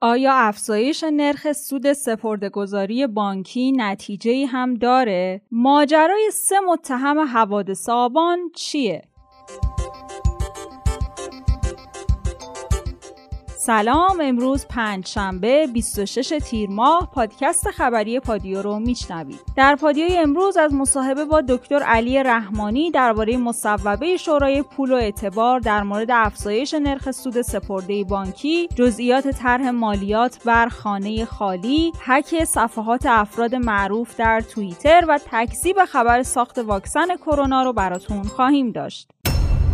آیا افزایش نرخ سود سپردهگذاری بانکی نتیجه هم داره؟ ماجرای سه متهم حوادث آبان چیه؟ سلام امروز پنج شنبه 26 تیر ماه پادکست خبری پادیو رو میشنوید. در پادیوی امروز از مصاحبه با دکتر علی رحمانی درباره مصوبه شورای پول و اعتبار در مورد افزایش نرخ سود سپرده بانکی جزئیات طرح مالیات بر خانه خالی حک صفحات افراد معروف در توییتر و تکذیب خبر ساخت واکسن کرونا رو براتون خواهیم داشت.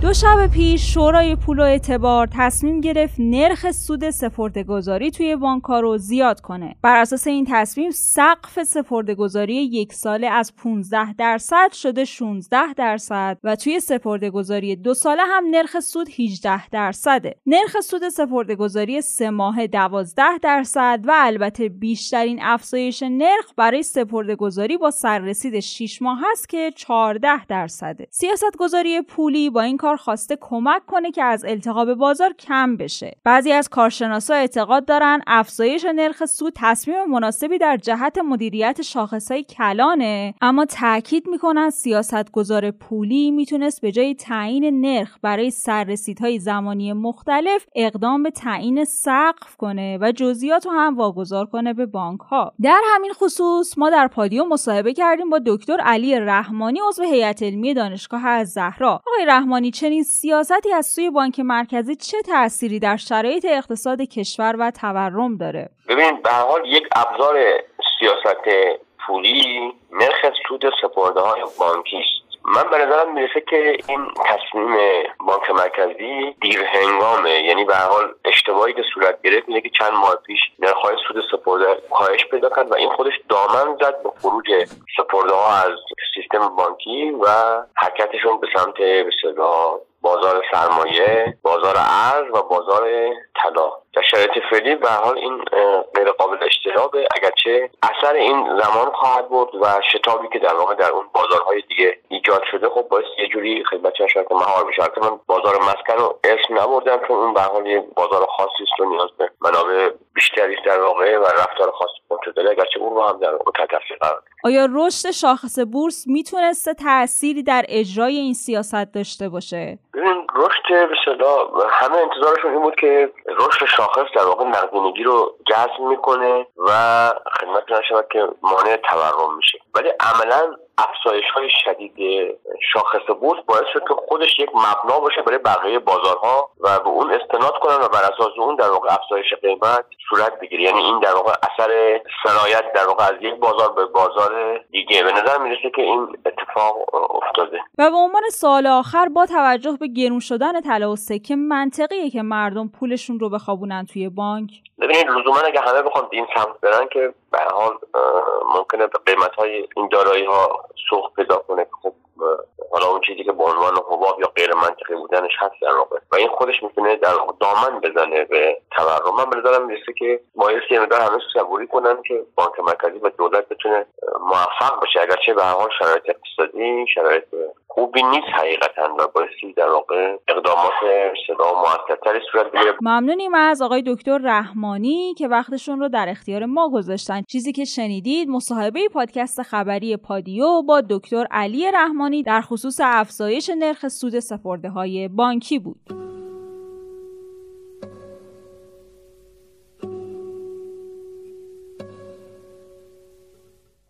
دو شب پیش شورای پول و اعتبار تصمیم گرفت نرخ سود سپردهگذاری توی بانک‌ها رو زیاد کنه. بر اساس این تصمیم سقف سپردهگذاری یک ساله از 15 درصد شده 16 درصد و توی سپردهگذاری دو ساله هم نرخ سود 18 درصده. نرخ سود سپردهگذاری سه ماهه 12 درصد و البته بیشترین افزایش نرخ برای سپردهگذاری با سررسید 6 ماه است که 14 درصده. سیاستگذاری پولی با این کار خواسته کمک کنه که از التهاب بازار کم بشه. بعضی از کارشناسا اعتقاد دارن افزایش نرخ سود تصمیم مناسبی در جهت مدیریت شاخصهای کلانه اما تاکید می‌کنن سیاستگزار پولی می‌تونست به جای تعیین نرخ برای سررسیدهای زمانی مختلف اقدام به تعیین سقف کنه و جزئیات رو هم واگذار کنه به بانک ها در همین خصوص ما در پادیو مصاحبه کردیم با دکتر علی رحمانی عضو هیئت علمی دانشگاه از زهرا. آقای رحمانی چنین سیاستی از سوی بانک مرکزی چه تأثیری در شرایط اقتصاد کشور و تورم داره؟ ببینید به حال یک ابزار سیاست پولی نرخ سود سپرده های بانکی است. من به نظرم می‌رسه که این تصمیم بانک مرکزی دیر هنگامه. یعنی به حال اشتباهی که صورت گرفت اینه که چند ماه پیش نرخ‌های سود سپرده کاهش پیدا کرد و این خودش دامن زد به خروج سپرده ها از سیستم بانکی و حرکتشون به سمت به بازار سرمایه بازار ارز و بازار طلا. در شرایط فعلی به حال این غیر قابل اجتنابه. اگرچه اثر این زمان خواهد بود و شتابی که در واقع در اون بازارهای دیگه ایجاد شده خب باعث یه جوری خدمت شرکت مهار بشه. من بازار مسکن رو اسم نبردم چون اون به حال یه بازار خاصی است و نیاز به منابع بیشتری در واقع و رفتار خاصی داره اگرچه اون رو هم در تاثیر قرار آیا رشد شاخص بورس می‌تونسته تأثیری در اجرای این سیاست داشته باشه؟ ببین رشد به همه انتظارشون این بود که رشد شاخص در واقع نقدینگی رو جذب می‌کنه و خدمت نشود که مانع تورم میشه. ولی عملا افزایش های شدید شاخص بورس باعث شد که خودش یک مبنا باشه برای بقیه بازارها و به اون استناد کنن و بر اساس اون در واقع افزایش قیمت صورت بگیره. یعنی این در واقع اثر سرایت در واقع از یک بازار به بازار دیگه. به نظر می‌رسه که این اتفاق افتاده. و به عنوان سال آخر با توجه به گرون شدن طلا و سکه منطقیه که مردم پولشون رو بخوابونن توی بانک؟ ببینید لزوما اگه همه بخوان این سمت برن که به حال ممکنه به قیمت های این دارایی ها سوخت پیدا کنه. خب حالا اون چیزی که به عنوان حباب یا غیر منطقی بودنش هست در واقع. و این خودش می‌تونه در دامن بزنه به تورم. من به نظرم می‌رسه که بایستی مقدار همه صبوری کنن که بانک مرکزی و دولت بتونه موفق بشه. اگرچه به حال شرایط اقتصادی شرایط خوبی نیست حقیقتا و بایستی در واقع اقدامات صدا موثرتری صورت بگیره. ممنونیم از آقای دکتر رحمانی که وقتشون رو در اختیار ما گذاشتن. چیزی که شنیدید مصاحبه پادکست خبری پادیو با دکتر علی رحمانی در خصوص افزایش نرخ سود سپرده های بانکی بود.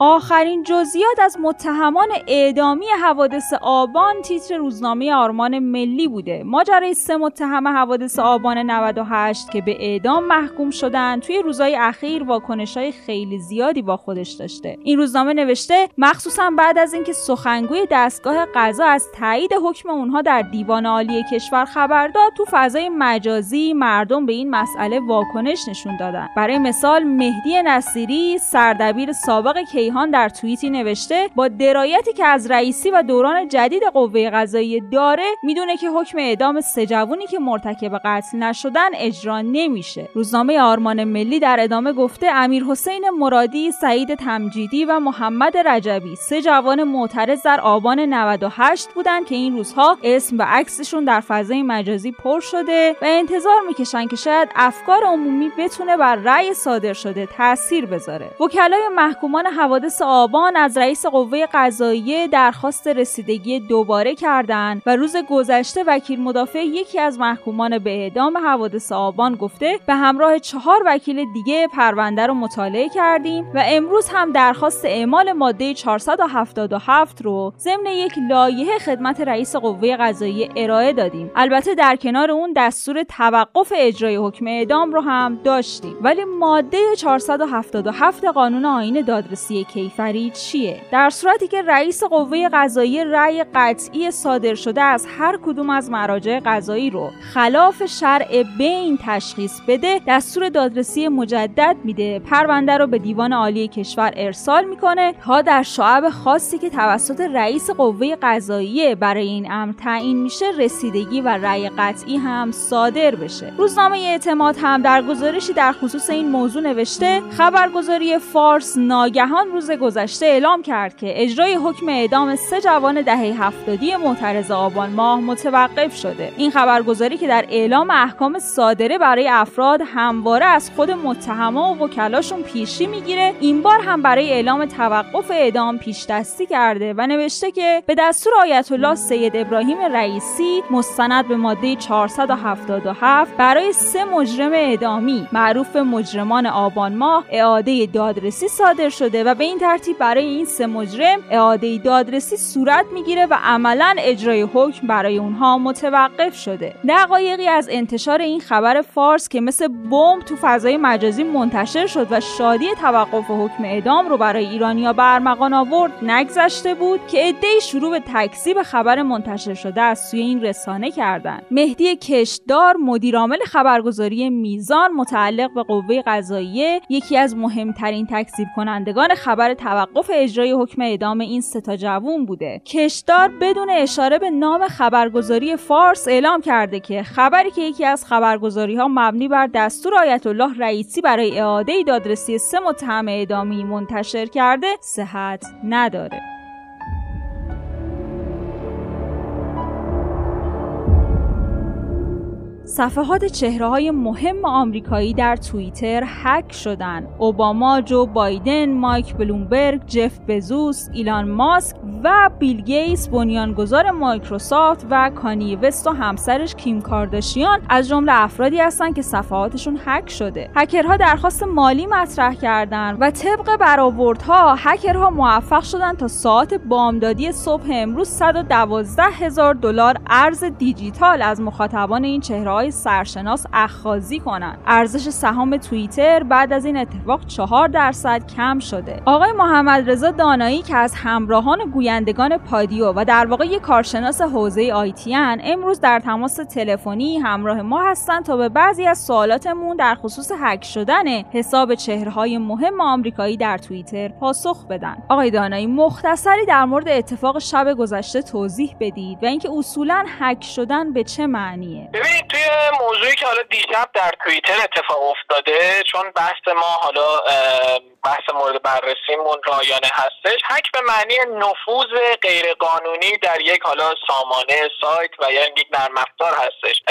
آخرین جزئیات از متهمان اعدامی حوادث آبان تیتر روزنامه آرمان ملی بوده. ماجرای سه متهم حوادث آبان 98 که به اعدام محکوم شدن توی روزهای اخیر واکنش های خیلی زیادی با خودش داشته. این روزنامه نوشته مخصوصا بعد از اینکه سخنگوی دستگاه قضا از تایید حکم اونها در دیوان عالی کشور خبر داد تو فضای مجازی مردم به این مسئله واکنش نشون دادن. برای مثال مهدی نصیری سردبیر سابق کی کیهان در توییتی نوشته با درایتی که از رئیسی و دوران جدید قوه قضایی داره می‌دونه که حکم اعدام سه جوونی که مرتکب قتل نشدن اجرا نمیشه. روزنامه آرمان ملی در ادامه گفته امیر حسین مرادی سعید تمجیدی و محمد رجبی سه جوان معترض در آبان 98 بودند که این روزها اسم و عکسشون در فضای مجازی پر شده و انتظار می‌کشن که شاید افکار عمومی بتونه بر رأی صادر شده تاثیر بذاره. وکلای محکومان حوادث آبان از رئیس قوه قضاییه درخواست رسیدگی دوباره کردند و روز گذشته وکیل مدافع یکی از محکومان به اعدام حوادث آبان گفته به همراه چهار وکیل دیگه پرونده رو مطالعه کردیم و امروز هم درخواست اعمال ماده 477 رو ضمن یک لایحه خدمت رئیس قوه قضاییه ارائه دادیم. البته در کنار اون دستور توقف اجرای حکم اعدام رو هم داشتیم. ولی ماده 477 قانون آین دادرسی کیفری چیه؟ در صورتی که رئیس قوه قضایی رأی قطعی صادر شده از هر کدوم از مراجع قضایی رو خلاف شرع بین تشخیص بده دستور دادرسی مجدد میده. پرونده رو به دیوان عالی کشور ارسال می‌کنه تا در شعب خاصی که توسط رئیس قوه قضاییه برای این امر تعیین میشه رسیدگی و رأی قطعی هم صادر بشه. روزنامه اعتماد هم در گزارشی در خصوص این موضوع نوشته خبرگزاری فارس ناگهان روز گذشته اعلام کرد که اجرای حکم اعدام سه جوان دهه هفتادی معترض آبان ماه متوقف شده. این خبرگزاری که در اعلام احکام صادره برای افراد همواره از خود متهما و وکلاشون پیشی می‌گیره این بار هم برای اعلام توقف اعدام پیش دستی کرده و نوشته که به دستور آیت الله سید ابراهیم رئیسی مستند به ماده 477 برای سه مجرم اعدامی معروف مجرمان آبان ماه اعاده دادرسی صادر شده و به این ترتیب برای این سه مجرم اعاده دادرسی صورت می‌گیره و عملا اجرای حکم برای اونها متوقف شده. دقایقی از انتشار این خبر فارس که مثل بمب تو فضای مجازی منتشر شد و شادی توقف حکم اعدام رو برای ایرانیا برمغان آورد نگذشته بود که عدهای شروع به تکذیب خبر منتشر شده از سوی این رسانه کردند. مهدی کشدار مدیرعامل خبرگزاری میزان متعلق به قوه قضاییه یکی از مهمترین تکذیب کنندگان خبر توقف اجرای حکم اعدام این ستا جوون بوده. کشدار بدون اشاره به نام خبرگزاری فارس اعلام کرده که خبری که یکی از خبرگزاری ها مبنی بر دستور آیت الله رئیسی برای اعاده دادرسی سه متهم اعدامی منتشر کرده صحت نداره. صفحات چهره های مهم آمریکایی در توییتر هک شدن اوباما، جو بایدن، مایک بلومبرگ، جف بزوس، ایلان ماسک و بیل گیتس بنیانگذار مایکروسافت و کانیه وست و همسرش کیم کارداشیان از جمله افرادی هستند که صفحاتشون هک شده. هکرها درخواست مالی مطرح کردند و طبق برآوردها هکرها موفق شدند تا ساعات بامدادی صبح امروز 112 هزار دلار ارز دیجیتال از مخاطبان این چهره سرشناس اخاذی کنند. ارزش سهام توییتر بعد از این اتفاق چهار درصد کم شده. آقای محمد رضا دانایی که از همراهان گویندگان پادیو و در واقع یک کارشناس حوزه آیتیان امروز در تماس تلفنی همراه ما هستند تا به بعضی از سوالاتمون در خصوص هک شدن حساب چهرهای مهم آمریکایی در توییتر پاسخ بدن. آقای دانایی مختصری در مورد اتفاق شب گذشته توضیح بدید و اینکه اصولا هک شدن به چه معنیه؟ ببینید توی موضوعی که حالا دیشب در توییتر اتفاق افتاده چون بحث ما حالا بحث مورد بررسیمون رایانه هستش. هک به معنی نفوذ غیرقانونی در یک حالا سامانه سایت و یا یک نرم افزار هستش.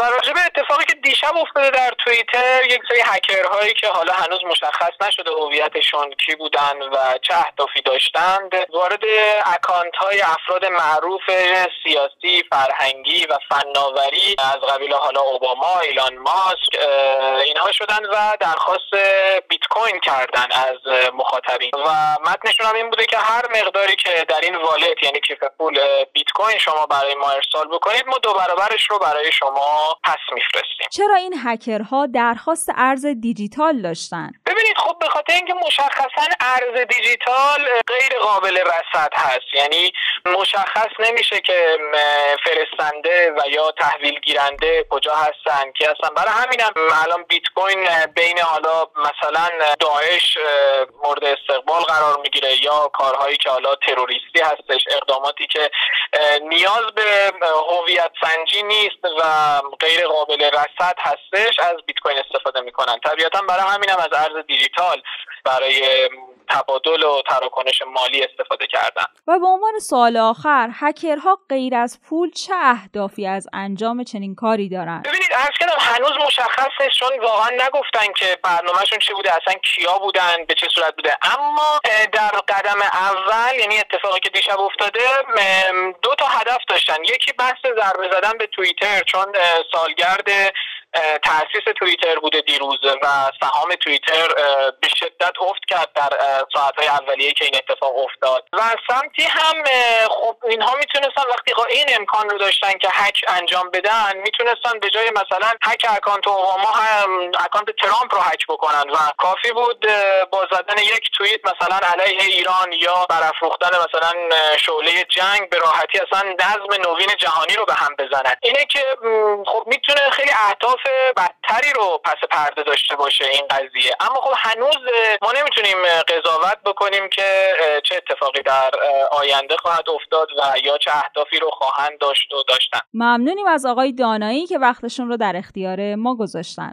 و راجع به اتفاقی که دیشب افتاده در توییتر یک سری هکرهایی که حالا هنوز مشخص نشده هویتشون کی بودن و چه اهدافی داشتند وارد اکانت های افراد معروف سیاسی فرهنگی و فناوری از قبیل حالا اوباما ایلان ماسک اینها شدن و درخواست بیت کوین کردن از مخاطبین. و متنشون هم این بوده که هر مقداری که در این والت یعنی کیف پول بیت کوین شما برای ما ارسال بکنید ما دو برابرش رو برای شما پس میفرستیم. چرا این هکرها درخواست ارز دیجیتال داشتن؟ ببینید خب به خاطر اینکه مشخصا ارز دیجیتال غیر قابل رصد هست. یعنی مشخص نمیشه که فرستنده و یا تحویل گیرنده کجا هستن که هستن. برای همینم الان بیت کوین بین حالا مثلا داعش مورد استقبال قرار می‌گیره یا کارهایی که حالا تروریستی هستش اقداماتی که نیاز به هویت سنجی نیست و غیر قابل رصد هستش از بیت کوین استفاده می‌کنن. طبیعتا برای همینم از ارز دیجیتال برای تبادل و تراکنش مالی استفاده کردن. و به عنوان سوال آخر هکرها غیر از پول چه اهدافی از انجام چنین کاری دارن ببینید عرض کردم هنوز مشخص نیست چون واقعا نگفتن که برنامهشون چی بوده اصلا کیا بودن به چه صورت بوده. اما در قدم اول یعنی اتفاقی که دیشب افتاده دو تا هدف داشتن. یکی بحث ضربه زدن به توییتر چون سالگرد تاسیس توییتر بوده دیروز و سهام توییتر به شدت افت کرد در ساعتهای اولیه که این اتفاق افتاد. و سمتی هم خب اینها می‌تونستن وقتی این امکان رو داشتن که هک انجام بدن می‌تونستن به جای مثلا هک اکانت اوباما هم اکانت ترامپ رو هک بکنن و کافی بود با زدن یک توییت مثلا علیه ایران یا برافروختن مثلا شعله جنگ به راحتی اصلا نظم نوین جهانی رو به هم بزنن. اینه که خب می‌تونه خیلی اهداف بدتری رو پس پرده داشته باشه این قضیه. اما خب هنوز ما نمی‌تونیم قضاوت بکنیم که چه اتفاقی در آینده خواهد افتاد و یا چه اهدافی رو خواهند داشت و داشتن. ممنونیم از آقای دانایی که وقتشون رو در اختیار ما گذاشتن.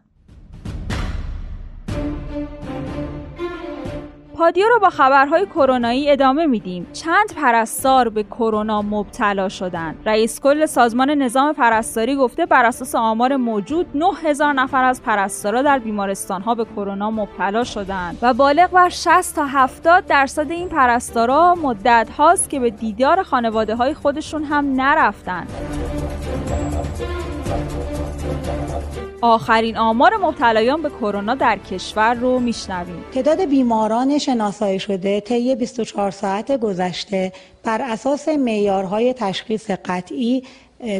پادیو رو با خبرهای کرونایی ادامه میدیم. چند پرستار به کرونا مبتلا شدند رئیس کل سازمان نظام پرستاری گفته بر اساس آمار موجود 9000 نفر از پرستارا در بیمارستان ها به کرونا مبتلا شدند. و بالغ بر 60 تا 70 درصد این پرستارا مدت هاست که به دیدار خانواده های خودشون هم نرفتند آخرین آمار مبتلایان به کرونا در کشور رو میشنویم تعداد بیماران شناسایی شده طی 24 ساعت گذشته بر اساس معیارهای تشخیص قطعی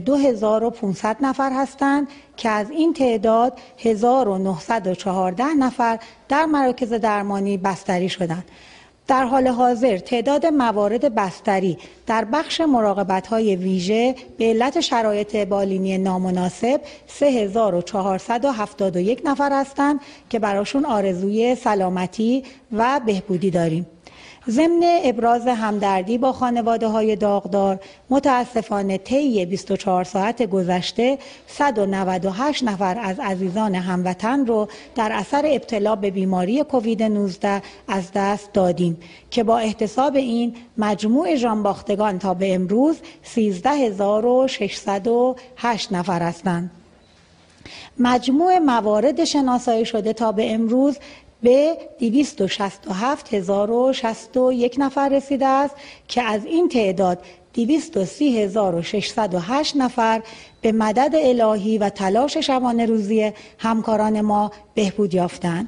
2500 نفر هستند که از این تعداد 1914 نفر در مراکز درمانی بستری شدند. در حال حاضر تعداد موارد بستری در بخش مراقبت های ویژه به علت شرایط بالینی نامناسب 3471 نفر هستند که براشون آرزوی سلامتی و بهبودی داریم. ضمن ابراز همدردی با خانواده های داغدار متاسفانه طی 24 ساعت گذشته 198 نفر از عزیزان هموطن رو در اثر ابتلا به بیماری کووید 19 از دست دادیم که با احتساب این مجموع جانباختگان تا به امروز 13608 نفر هستند. مجموع موارد شناسایی شده تا به امروز به 267061 نفر رسیده است که از این تعداد 230608 نفر به مدد الهی و تلاش شبانه روزی همکاران ما بهبود یافتند.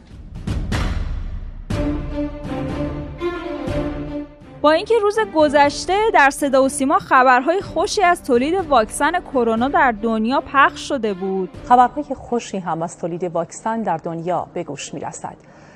با اینکه روز گذشته در صدا و سیما خبرهای خوشی از تولید واکسن کرونا در دنیا پخش شده بود. خبرهای خوشی هم از تولید واکسن در دنیا به گوش می رسد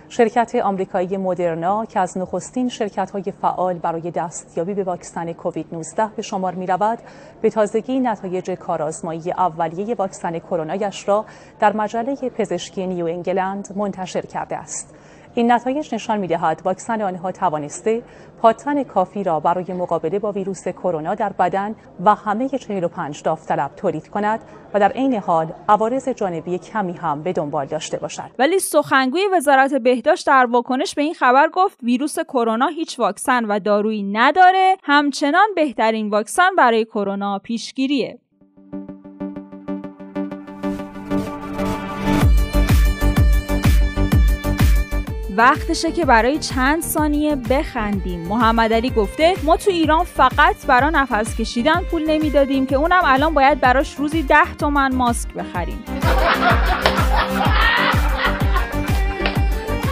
شرکت آمریکایی مدرنا که از نخستین شرکت های فعال برای دستیابی به واکسن کووید 19 به شمار می رود به تازگی نتایج کارآزمایی اولیه واکسن کرونایش را در مجله پزشکی نیو انگلند منتشر کرده است. این نتایج نشان می‌دهد واکسن آنها توانسته پاتن کافی را برای مقابله با ویروس کرونا در بدن و همه 45 داوطلب تولید کند و در عین حال عوارض جانبی کمی هم به دنبال داشته باشد. ولی سخنگوی وزارت بهداشت در واکنش به این خبر گفت ویروس کرونا هیچ واکسن و دارویی نداره همچنان بهترین واکسن برای کرونا پیشگیریه. وقتشه که برای چند ثانیه بخندیم. محمد علی گفته ما تو ایران فقط برای نفس کشیدن پول نمی‌دادیم که اونم الان باید براش روزی ده تومن ماسک بخریم.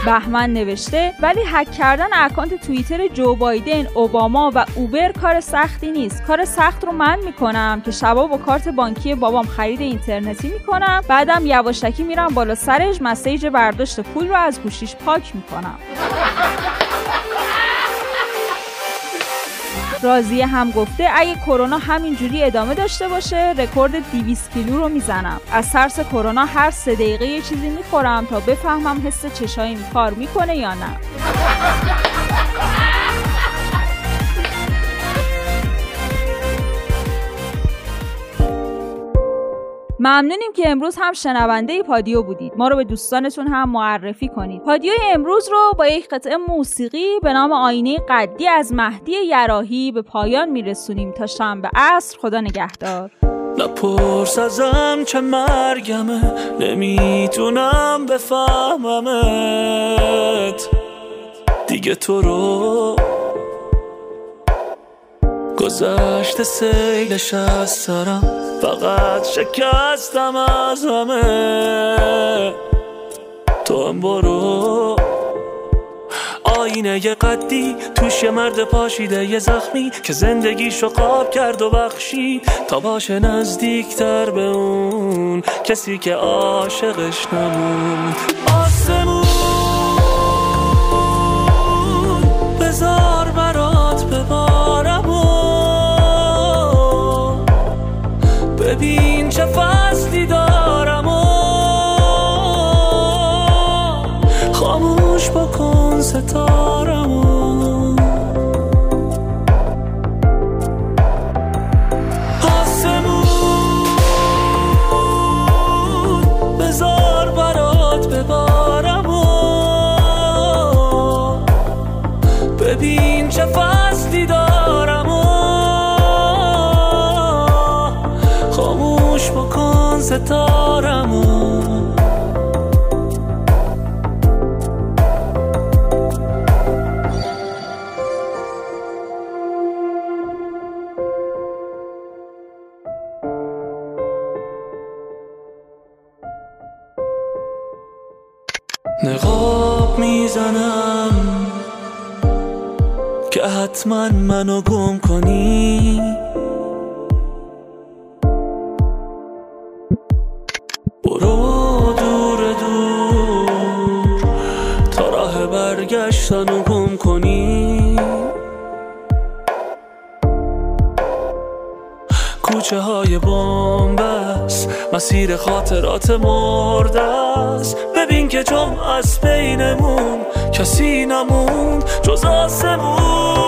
بهمن نوشته ولی هک کردن اکانت توییتر جو بایدن اوباما و اوبر کار سختی نیست. کار سخت رو من می‌کنم که شبا با کارت بانکی بابام خرید اینترنتی می‌کنم. بعدم یواشکی میرم بالا سرش مسیج برداشت پول رو از گوشیش پاک می‌کنم. رازیه هم گفته اگه کرونا همینجوری ادامه داشته باشه رکورد 200 کیلو رو می‌زنم. از ترس کرونا هر سه دقیقه یه چیزی می‌خورم تا بفهمم حس چشاییم کار می‌کنه یا نه. ممنونیم که امروز هم شنونده پادیو بودید. ما رو به دوستانتون هم معرفی کنید. پادیو امروز رو با یک قطعه موسیقی به نام آینه قدی از مهدی یراهی به پایان میرسونیم تا شنبه عصر. خدا نگهدار. نپرس ازم چه مرگمه نمی‌تونم بفهممت. دیگه تو رو گذشت سیلش از سرم. فقط شکستم از همه. تو هم برو. آینه قدی توش یه مرد پاشیده یه زخمی که زندگیشو قاب کرد و بخشید تا باشه نزدیکتر به اون کسی که عاشقش نموند نقاب می‌زنم که حتما منو گم کنی. برو دور دور تا راه برگشتن مسیر خاطرات مرده است. ببین که جم از بینمون کسی نموند جز آسمون.